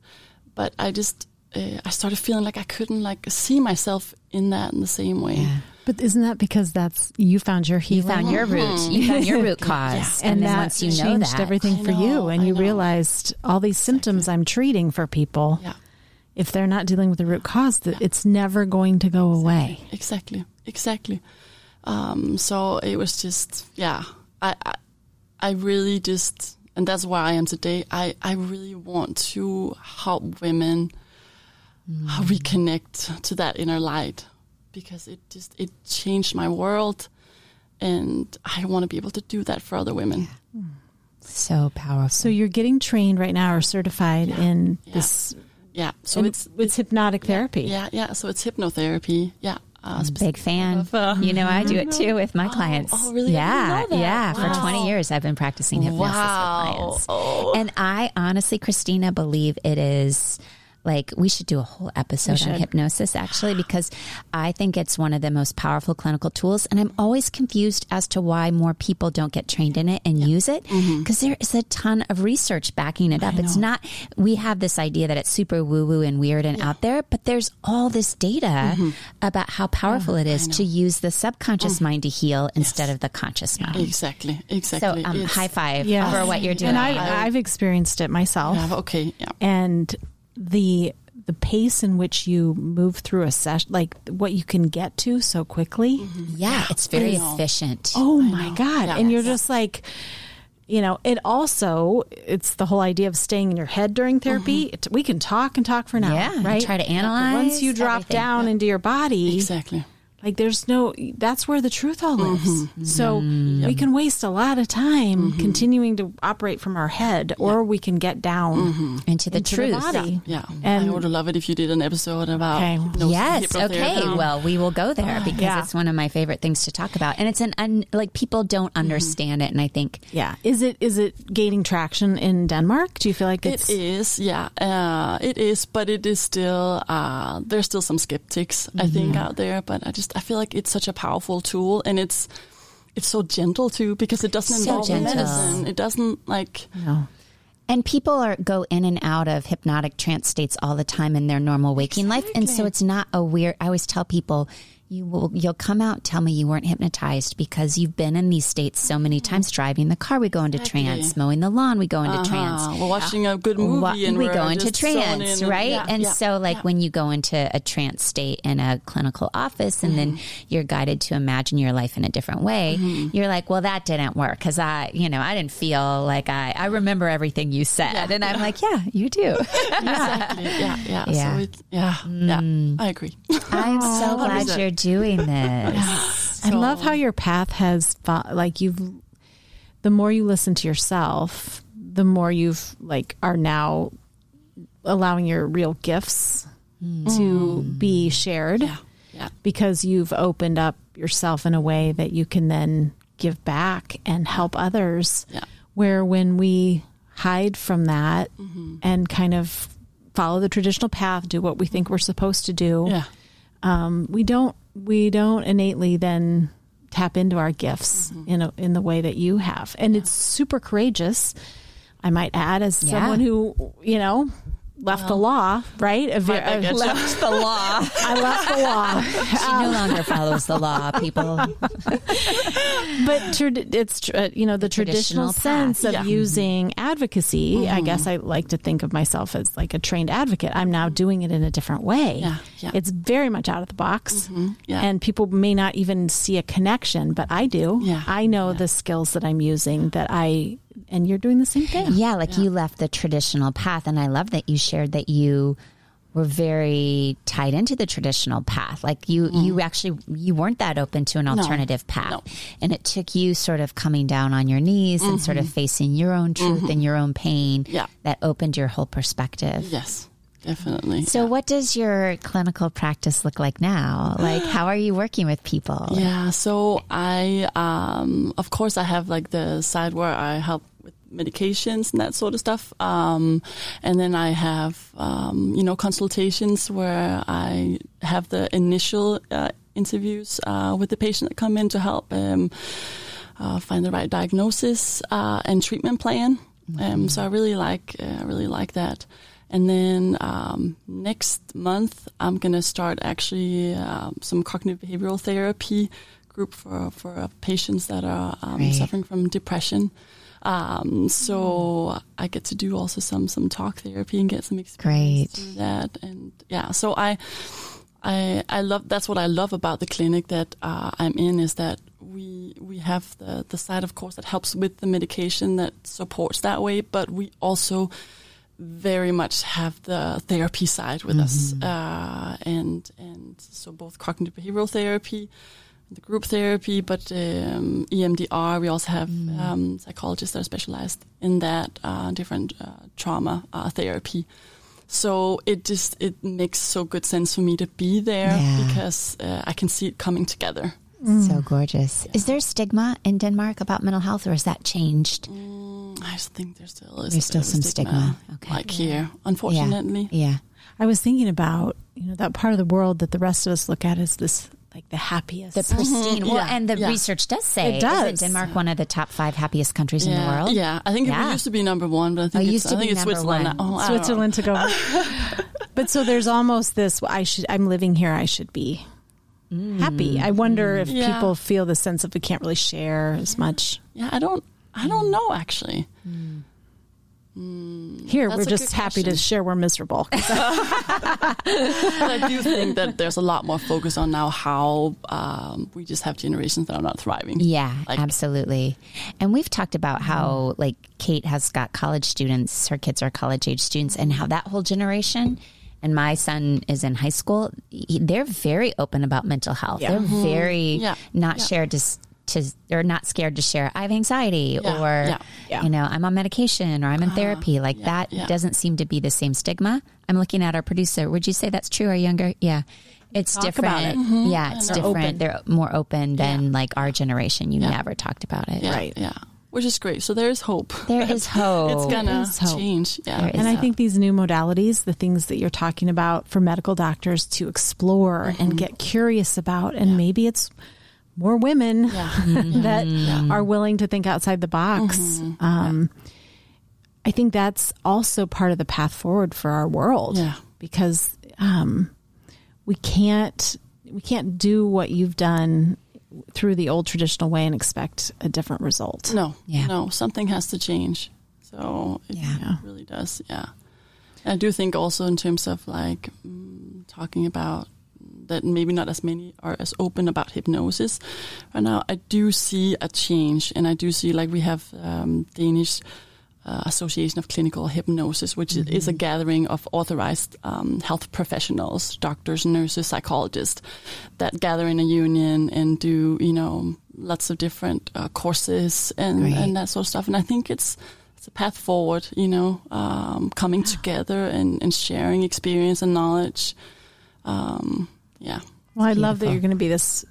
but I just, uh, I started feeling like I couldn't like see myself in that in the same way. Yeah. But isn't that because that's you found your healing? You found your root. You found your root cause. and, And, then that once you know changed that, everything I for you, and I you know. realized all these symptoms I'm treating for people. Yeah, If they're not dealing with the root cause, it's never going to go away. exactly, exactly. Um, so it was just, yeah, I, I, I really just, and that's where I am today. I, I really want to help women uh, reconnect to that inner light because it just it changed my world, and I want to be able to do that for other women. so powerful. So you're getting trained right now or certified in this. Yeah, so and it's it's hypnotic therapy. yeah, yeah. So it's hypnotherapy. Yeah, uh, Big fan. of, uh, you know, I do it too with my clients. oh, really? Yeah, didn't know that. yeah. For 20 years, I've been practicing hypnosis Wow. with clients. Oh. And I honestly, Christina, believe it is like we should do a whole episode on hypnosis actually because I think it's one of the most powerful clinical tools. And I'm always confused as to why more people don't get trained in it and use it Mm-hmm. because there is a ton of research backing it up. It's not, we have this idea that it's super woo woo and weird and out there, but there's all this data Mm-hmm. about how powerful it is to use the subconscious mind to heal instead of the conscious mind. exactly, Exactly. So, um, high five Yeah. for what you're doing. And I, I've experienced it myself. yeah, okay, yeah. and the the pace in which you move through a session, like what you can get to so quickly. Mm-hmm. yeah, it's very I know. efficient. Oh my god! Yeah. And you're just like, you know, it also it's the whole idea of staying in your head during mm-hmm. therapy. It, we can talk and talk for an hour, Yeah, right? try to analyze Once you drop everything. down into your body, Exactly. Like there's no that's where the truth all mm-hmm. lives. Mm-hmm. So we can waste a lot of time mm-hmm. continuing to operate from our head or we can get down Into the into truth. the body. Yeah, And- I would love it if you did an episode about Okay. Yes. Okay. hypnotherapy. Um, well, we will go there ah. because Yeah. it's one of my favorite things to talk about, and it's an un, like people don't understand it, and I think Yeah. Is it is it gaining traction in Denmark? Do you feel like it's It is, yeah, uh, it is, but it is still uh, there's still some skeptics I think Mm-hmm. out there. But I just I feel like it's such a powerful tool, and it's it's so gentle too because it doesn't So involve gentle. medicine. It doesn't like no. And people are go in and out of hypnotic trance states all the time in their normal waking life, and so it's not a weird. I always tell people, you will you'll come out and tell me you weren't hypnotized because you've been in these states so many times. Driving the car, we go into trance. Mowing the lawn, we go into trance. uh, we're watching a good movie Wa- and we go into trance, in and- right? yeah, and yeah, so, like yeah. when you go into a trance state in a clinical office, and then Mm-hmm. you're guided to imagine your life in a different way, you're like, "Well, that didn't work because I, you know, I didn't feel like I. I remember everything you said, and I'm like, yeah, you do. [LAUGHS] exactly. yeah, yeah, Yeah. So yeah, yeah. I agree. I'm [LAUGHS] so glad you're doing [LAUGHS] this. I love how your path has fo- like you've the more you listen to yourself, the more you've like are now allowing your real gifts to be shared yeah, yeah. because you've opened up yourself in a way that you can then give back and help others. Yeah. Where when we hide from that Mm-hmm. and kind of follow the traditional path, do what we think we're supposed to do, Yeah. Um, we don't we don't innately then tap into our gifts Mm-hmm. in a, in the way that you have, and it's super courageous. I might add, as Yeah. someone who you know left the law, right? I a- left- the law. [LAUGHS] I left the law. She no um, longer follows the law, people. [LAUGHS] but trad it's uh, you know the, traditional traditional, path. sense of Yeah. Mm-hmm. using advocacy. I mm-hmm. guess I like to think of myself as like a trained advocate. I'm now mm-hmm. doing it in a different way. Yeah, yeah. It's very much out of the box, yeah. and people may not even see a connection, but I do. Yeah, I know the skills that I'm using that I, and you're doing the same thing. Yeah, like you left the traditional path. And I love that you shared that you were very tied into the traditional path. Like you, mm-hmm. you actually, you weren't that open to an alternative path. no. And it took you sort of coming down on your knees and sort of mm-hmm. facing your own truth and mm-hmm. your own pain Yeah. that opened your whole perspective. Yes, definitely. So, what does your clinical practice look like now? Like, how are you working with people? Yeah, so I, um, of course, I have like the side where I help with medications and that sort of stuff. Um, and then I have, um, you know, consultations where I have the initial uh, interviews uh, with the patient that come in to help um, uh, find the right diagnosis uh, and treatment plan. Um, so I really like, uh, really like that. And then um, next month, I'm gonna start actually um, some cognitive behavioral therapy group for for uh, patients that are um, suffering from depression. Um, so I get to do also some some talk therapy and get some experience Great. through that. And yeah, so I I I love that's what I love about the clinic that uh, I'm in is that we we have the the side of course that helps with the medication that supports that way, but we also very much have the therapy side with us, uh, and and so both cognitive behavioral therapy, the group therapy, but um, EMDR. We also have um, psychologists that are specialized in that, uh, different uh, trauma uh, therapy. So it just it makes so good sense for me to be there Yeah. because uh, I can see it coming together. So gorgeous. Is there stigma in Denmark about mental health, or has that changed? I think there's still is There's still some stigma. Okay. like here, unfortunately. Yeah. I was thinking about you know that part of the world that the rest of us look at as this like the happiest. The pristine. Well, Yeah, and the yeah. research does say It does. isn't Denmark one of the top five happiest countries in the world? Yeah, I think Yeah. it used to be number one, but I think Oh, it it's, used to I think be it's Switzerland. one. Oh, I don't know. Switzerland to go. [LAUGHS] but so there's almost this. I should. I'm living here. I should be mm. happy. I wonder mm. if Yeah. people feel the sense of we can't really share as much. Yeah, I don't. I don't know actually. Mm. Here, we're just good happy to share we're miserable. [LAUGHS] [LAUGHS] I do think that there's a lot more focus on now how um, we just have generations that are not thriving. Yeah, Like- absolutely. And we've talked about how, like, Kate has got college students, her kids are college age students, and how that whole generation and my son is in high school, he- they're very open about mental health. Yeah. They're very Yeah. not Yeah. shared to s- to they're not scared to share. I have anxiety, Yeah. or Yeah. Yeah. you know, I'm on medication, or I'm in uh-huh. therapy. Like that yeah. doesn't seem to be the same stigma. I'm looking at our producer. Would you say that's true? Our younger, yeah. It's Talk different. about it. Mm-hmm. Yeah, it's They're different. open. They're more open than like our generation. You never talked about it. Yeah, Right. Yeah. Which is great. So [LAUGHS] there is hope. There is hope. It's gonna hope. change. Yeah. And I hope. think these new modalities, the things that you're talking about for medical doctors to explore and mm-hmm. get curious about, and maybe it's more women [LAUGHS] that are willing to think outside the box. Um, I think that's also part of the path forward for our world. Yeah. Because um, we can't we can't do what you've done through the old traditional way and expect a different result. No, Yeah. no, something has to change. So it Yeah. really does. Yeah. I do think also in terms of like mm, talking about that maybe not as many are as open about hypnosis right now. I do see a change, and I do see like we have um, Danish uh, Association of Clinical Hypnosis, which is is a gathering of authorized um, health professionals, doctors, nurses, psychologists, that gather in a union and do you know lots of different uh, courses and Right. and that sort of stuff. And I think it's it's a path forward, you know, um, coming together and, and sharing experience and knowledge. Um, yeah. Well, I love that you're going to be this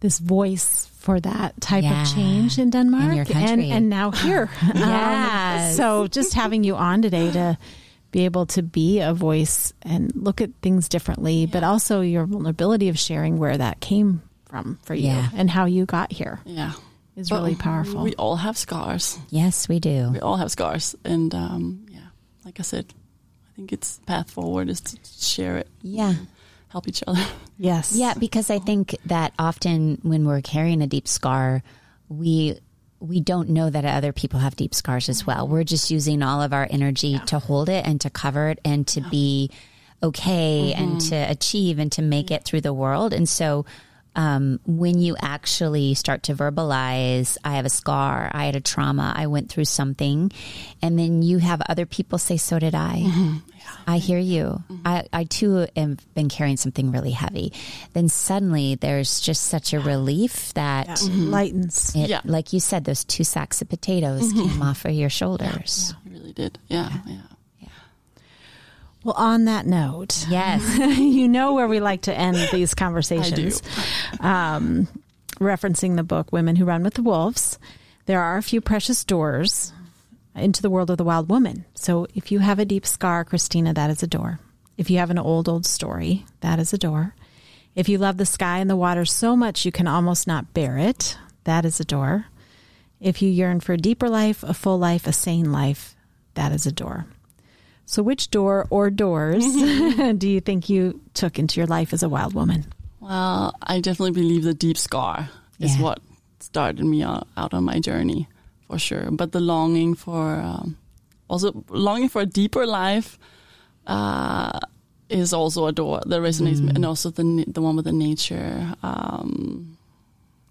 this voice for that type Yeah. of change in Denmark your and and now [GASPS] here. Um, so just having you on today to be able to be a voice and look at things differently, but also your vulnerability of sharing where that came from for you Yeah. and how you got here Yeah. is But really powerful. We all have scars. Yes, we do. We all have scars. And um, yeah, like I said, I think it's path forward is to share it, Yeah. Help each other. [LAUGHS] yes. Yeah, because I think that often when we're carrying a deep scar, we we don't know that other people have deep scars as well. We're just using all of our energy to hold it and to cover it and to be okay and to achieve and to make it through the world. And so um, when you actually start to verbalize, I have a scar, I had a trauma, I went through something, and then you have other people say, So did I. I hear you. Mm-hmm. I, I too have been carrying something really heavy. Then suddenly there's just such a relief that Yeah. Mm-hmm. lightens. it, Yeah. like you said, those two sacks of potatoes mm-hmm. came off of your shoulders. You really did. Yeah. Yeah. Well, on that note, Yes. [LAUGHS] you know where we like to end [LAUGHS] these conversations. Um, referencing the book Women Who Run with the Wolves, there are a few precious doors into the world of the wild woman. So if you have a deep scar, Christina, that is a door. If you have an old, old story, that is a door. If you love the sky and the water so much you can almost not bear it, that is a door. If you yearn for a deeper life, a full life, a sane life, that is a door. So, which door or doors [LAUGHS] [LAUGHS] do you think you took into your life as a wild woman? Well, I definitely believe the deep scar is Yeah. what started me out, out on my journey for sure. But the longing for, um, also longing for a deeper life, uh, is also a door that resonates me, and also the the one with the nature. Um,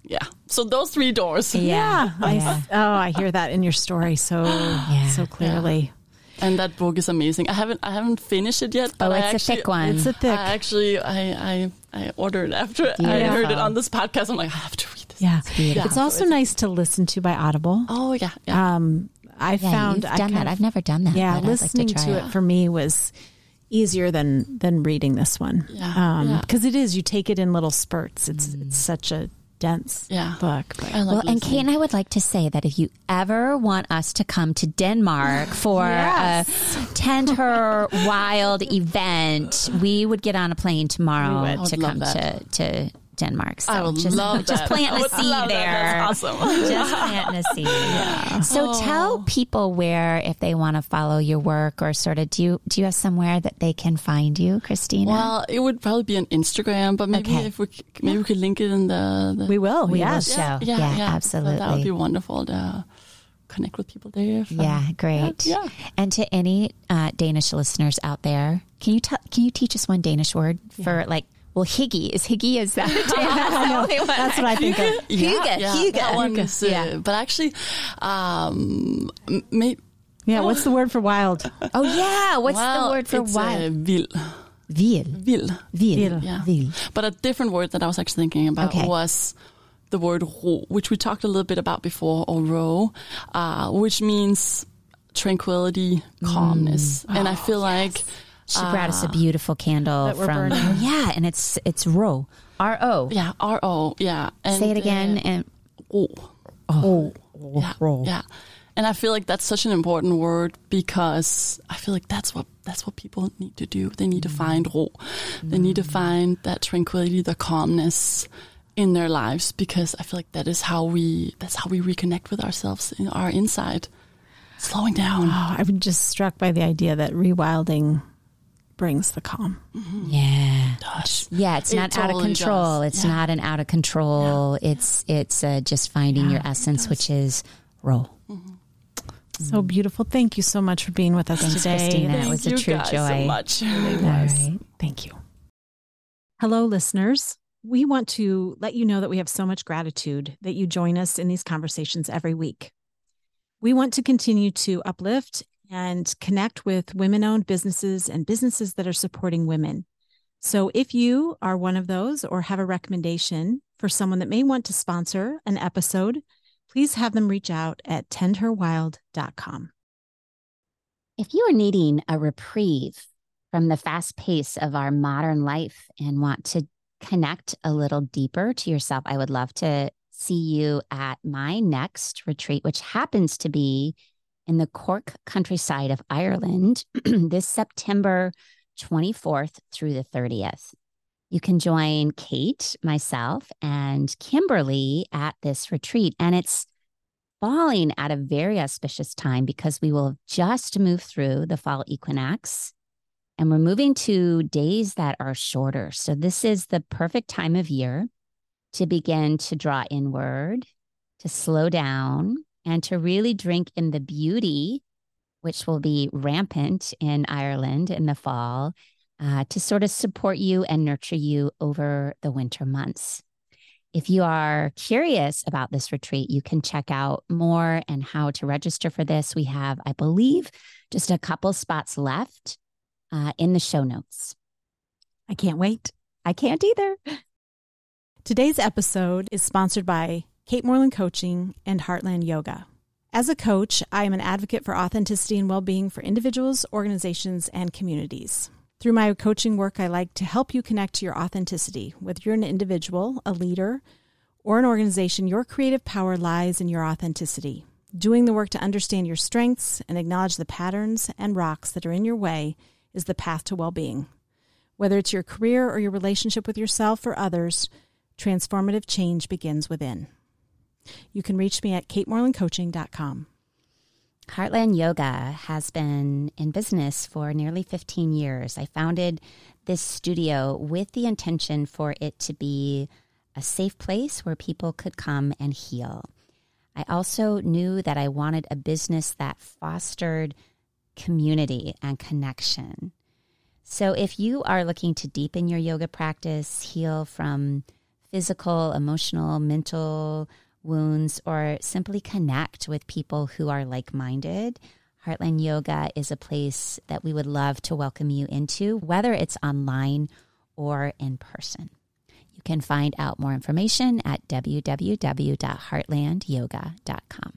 yeah, so those three doors. Yeah. I, oh, I hear that in your story so [GASPS] so clearly. And that book is amazing. I haven't I haven't finished it yet, but Oh, I it's a actually, thick one. It's a thick. I actually I I, I ordered after I heard it on this podcast. I'm like I have to read this. yeah. beautiful. It's also nice to listen to by Audible. Oh yeah, yeah. Um, I Yeah, found you've I done kind that. of- I've never done that. yeah, but I'd like listening try to it for me was easier than than reading this one. Yeah, Um, yeah. because it is you take it in little spurts. It's it's such a dense Yeah. book. But I like Well, and. Kate and I would like to say that if you ever want us to come to Denmark [LAUGHS] for Yes. a tender wild event, we would get on a plane tomorrow We would. I would to love come to, to Denmark. So I would just, love just that. planting I a seed there. Awesome. [LAUGHS] just [LAUGHS] planting a seed. So tell people where if they want to follow your work or sort of do you do you have somewhere that they can find you, Christina? Well, it would probably be on Instagram, but maybe Okay. if we maybe we could link it in the, the we will. We will show. yeah, Yeah, yeah, absolutely. So that would be wonderful to connect with people there. Yeah, great. yeah. And to any uh, Danish listeners out there, can you tell? Can you teach us one Danish word for like? Well, higgy is higgy is that? [LAUGHS] [LAUGHS] That's what I think of. Yeah, Hygge, yeah, hygge. that one uh, Yeah. But actually, um, m- may, Yeah, what's the word for wild? Oh yeah, what's well, the word for it's, wild? Uh, vild. Vil. Vild. Vil. Yeah. Vil. But a different word that I was actually thinking about Okay. was the word ro, which we talked a little bit about before, or ro, uh, which means tranquility, calmness. Mm. And I feel like She brought us a beautiful candle That we're from burning. Oh, yeah, and it's it's ro r o. yeah, R O, yeah. And, Say it again uh, and ro. oh, yeah, yeah. And I feel like that's such an important word because I feel like that's what that's what people need to do. They need to find ro. They need to find that tranquility, the calmness in their lives because I feel like that is how we that's how we reconnect with ourselves in our inside. Slowing down. Oh, I'm just struck by the idea that rewilding brings the calm. Yeah. Gosh. Yeah, it's It not out of control. does. It's Yeah. not an out of control. It's it's uh, just finding your essence, which is ro. So beautiful. Thank you so much for being with us Thanks, today. Christina. That Thank was a you true guys joy. so much. All right. Thank you. Hello, listeners. We want to let you know that we have so much gratitude that you join us in these conversations every week. We want to continue to uplift and connect with women owned businesses and businesses that are supporting women. So if you are one of those or have a recommendation for someone that may want to sponsor an episode, please have them reach out at tendherwild.com. If you are needing a reprieve from the fast pace of our modern life and want to connect a little deeper to yourself, I would love to see you at my next retreat, which happens to be in the Cork countryside of Ireland [CLEARS THROAT] this September 24th through the 30th. You can join Kate, myself, and Kimberly at this retreat. And it's falling at a very auspicious time because we will have just moved through the fall equinox and we're moving to days that are shorter. So, this is the perfect time of year to begin to draw inward, to slow down, and to really drink in the beauty, which will be rampant in Ireland in the fall, uh, to sort of support you and nurture you over the winter months. If you are curious about this retreat, you can check out more and how to register for this. We have, I believe, just a couple spots left uh, in the show notes. I can't wait. I can't either. [LAUGHS] Today's episode is sponsored by Kate Moreland Coaching and Heartland Yoga. As a coach, I am an advocate for authenticity and well being for individuals, organizations, and communities. Through my coaching work, I like to help you connect to your authenticity. Whether you're an individual, a leader, or an organization, your creative power lies in your authenticity. Doing the work to understand your strengths and acknowledge the patterns and rocks that are in your way is the path to well being. Whether it's your career or your relationship with yourself or others, transformative change begins within. You can reach me at katemorelandcoaching.com. Heartland Yoga has been in business for nearly 15 years. I founded this studio with the intention for it to be a safe place where people could come and heal. I also knew that I wanted a business that fostered community and connection. So, if you are looking to deepen your yoga practice, heal from physical, emotional, mental wounds, or simply connect with people who are like minded, Heartland Yoga is a place that we would love to welcome you into, whether it's online or in person. You can find out more information at www.heartlandyoga.com.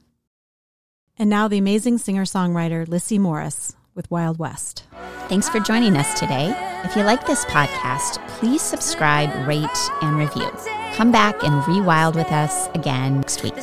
And now the amazing singer songwriter Lissy Morris with Wild West. Thanks for joining us today. If you like this podcast, please subscribe, rate, and review. Come back and rewild with us again next week.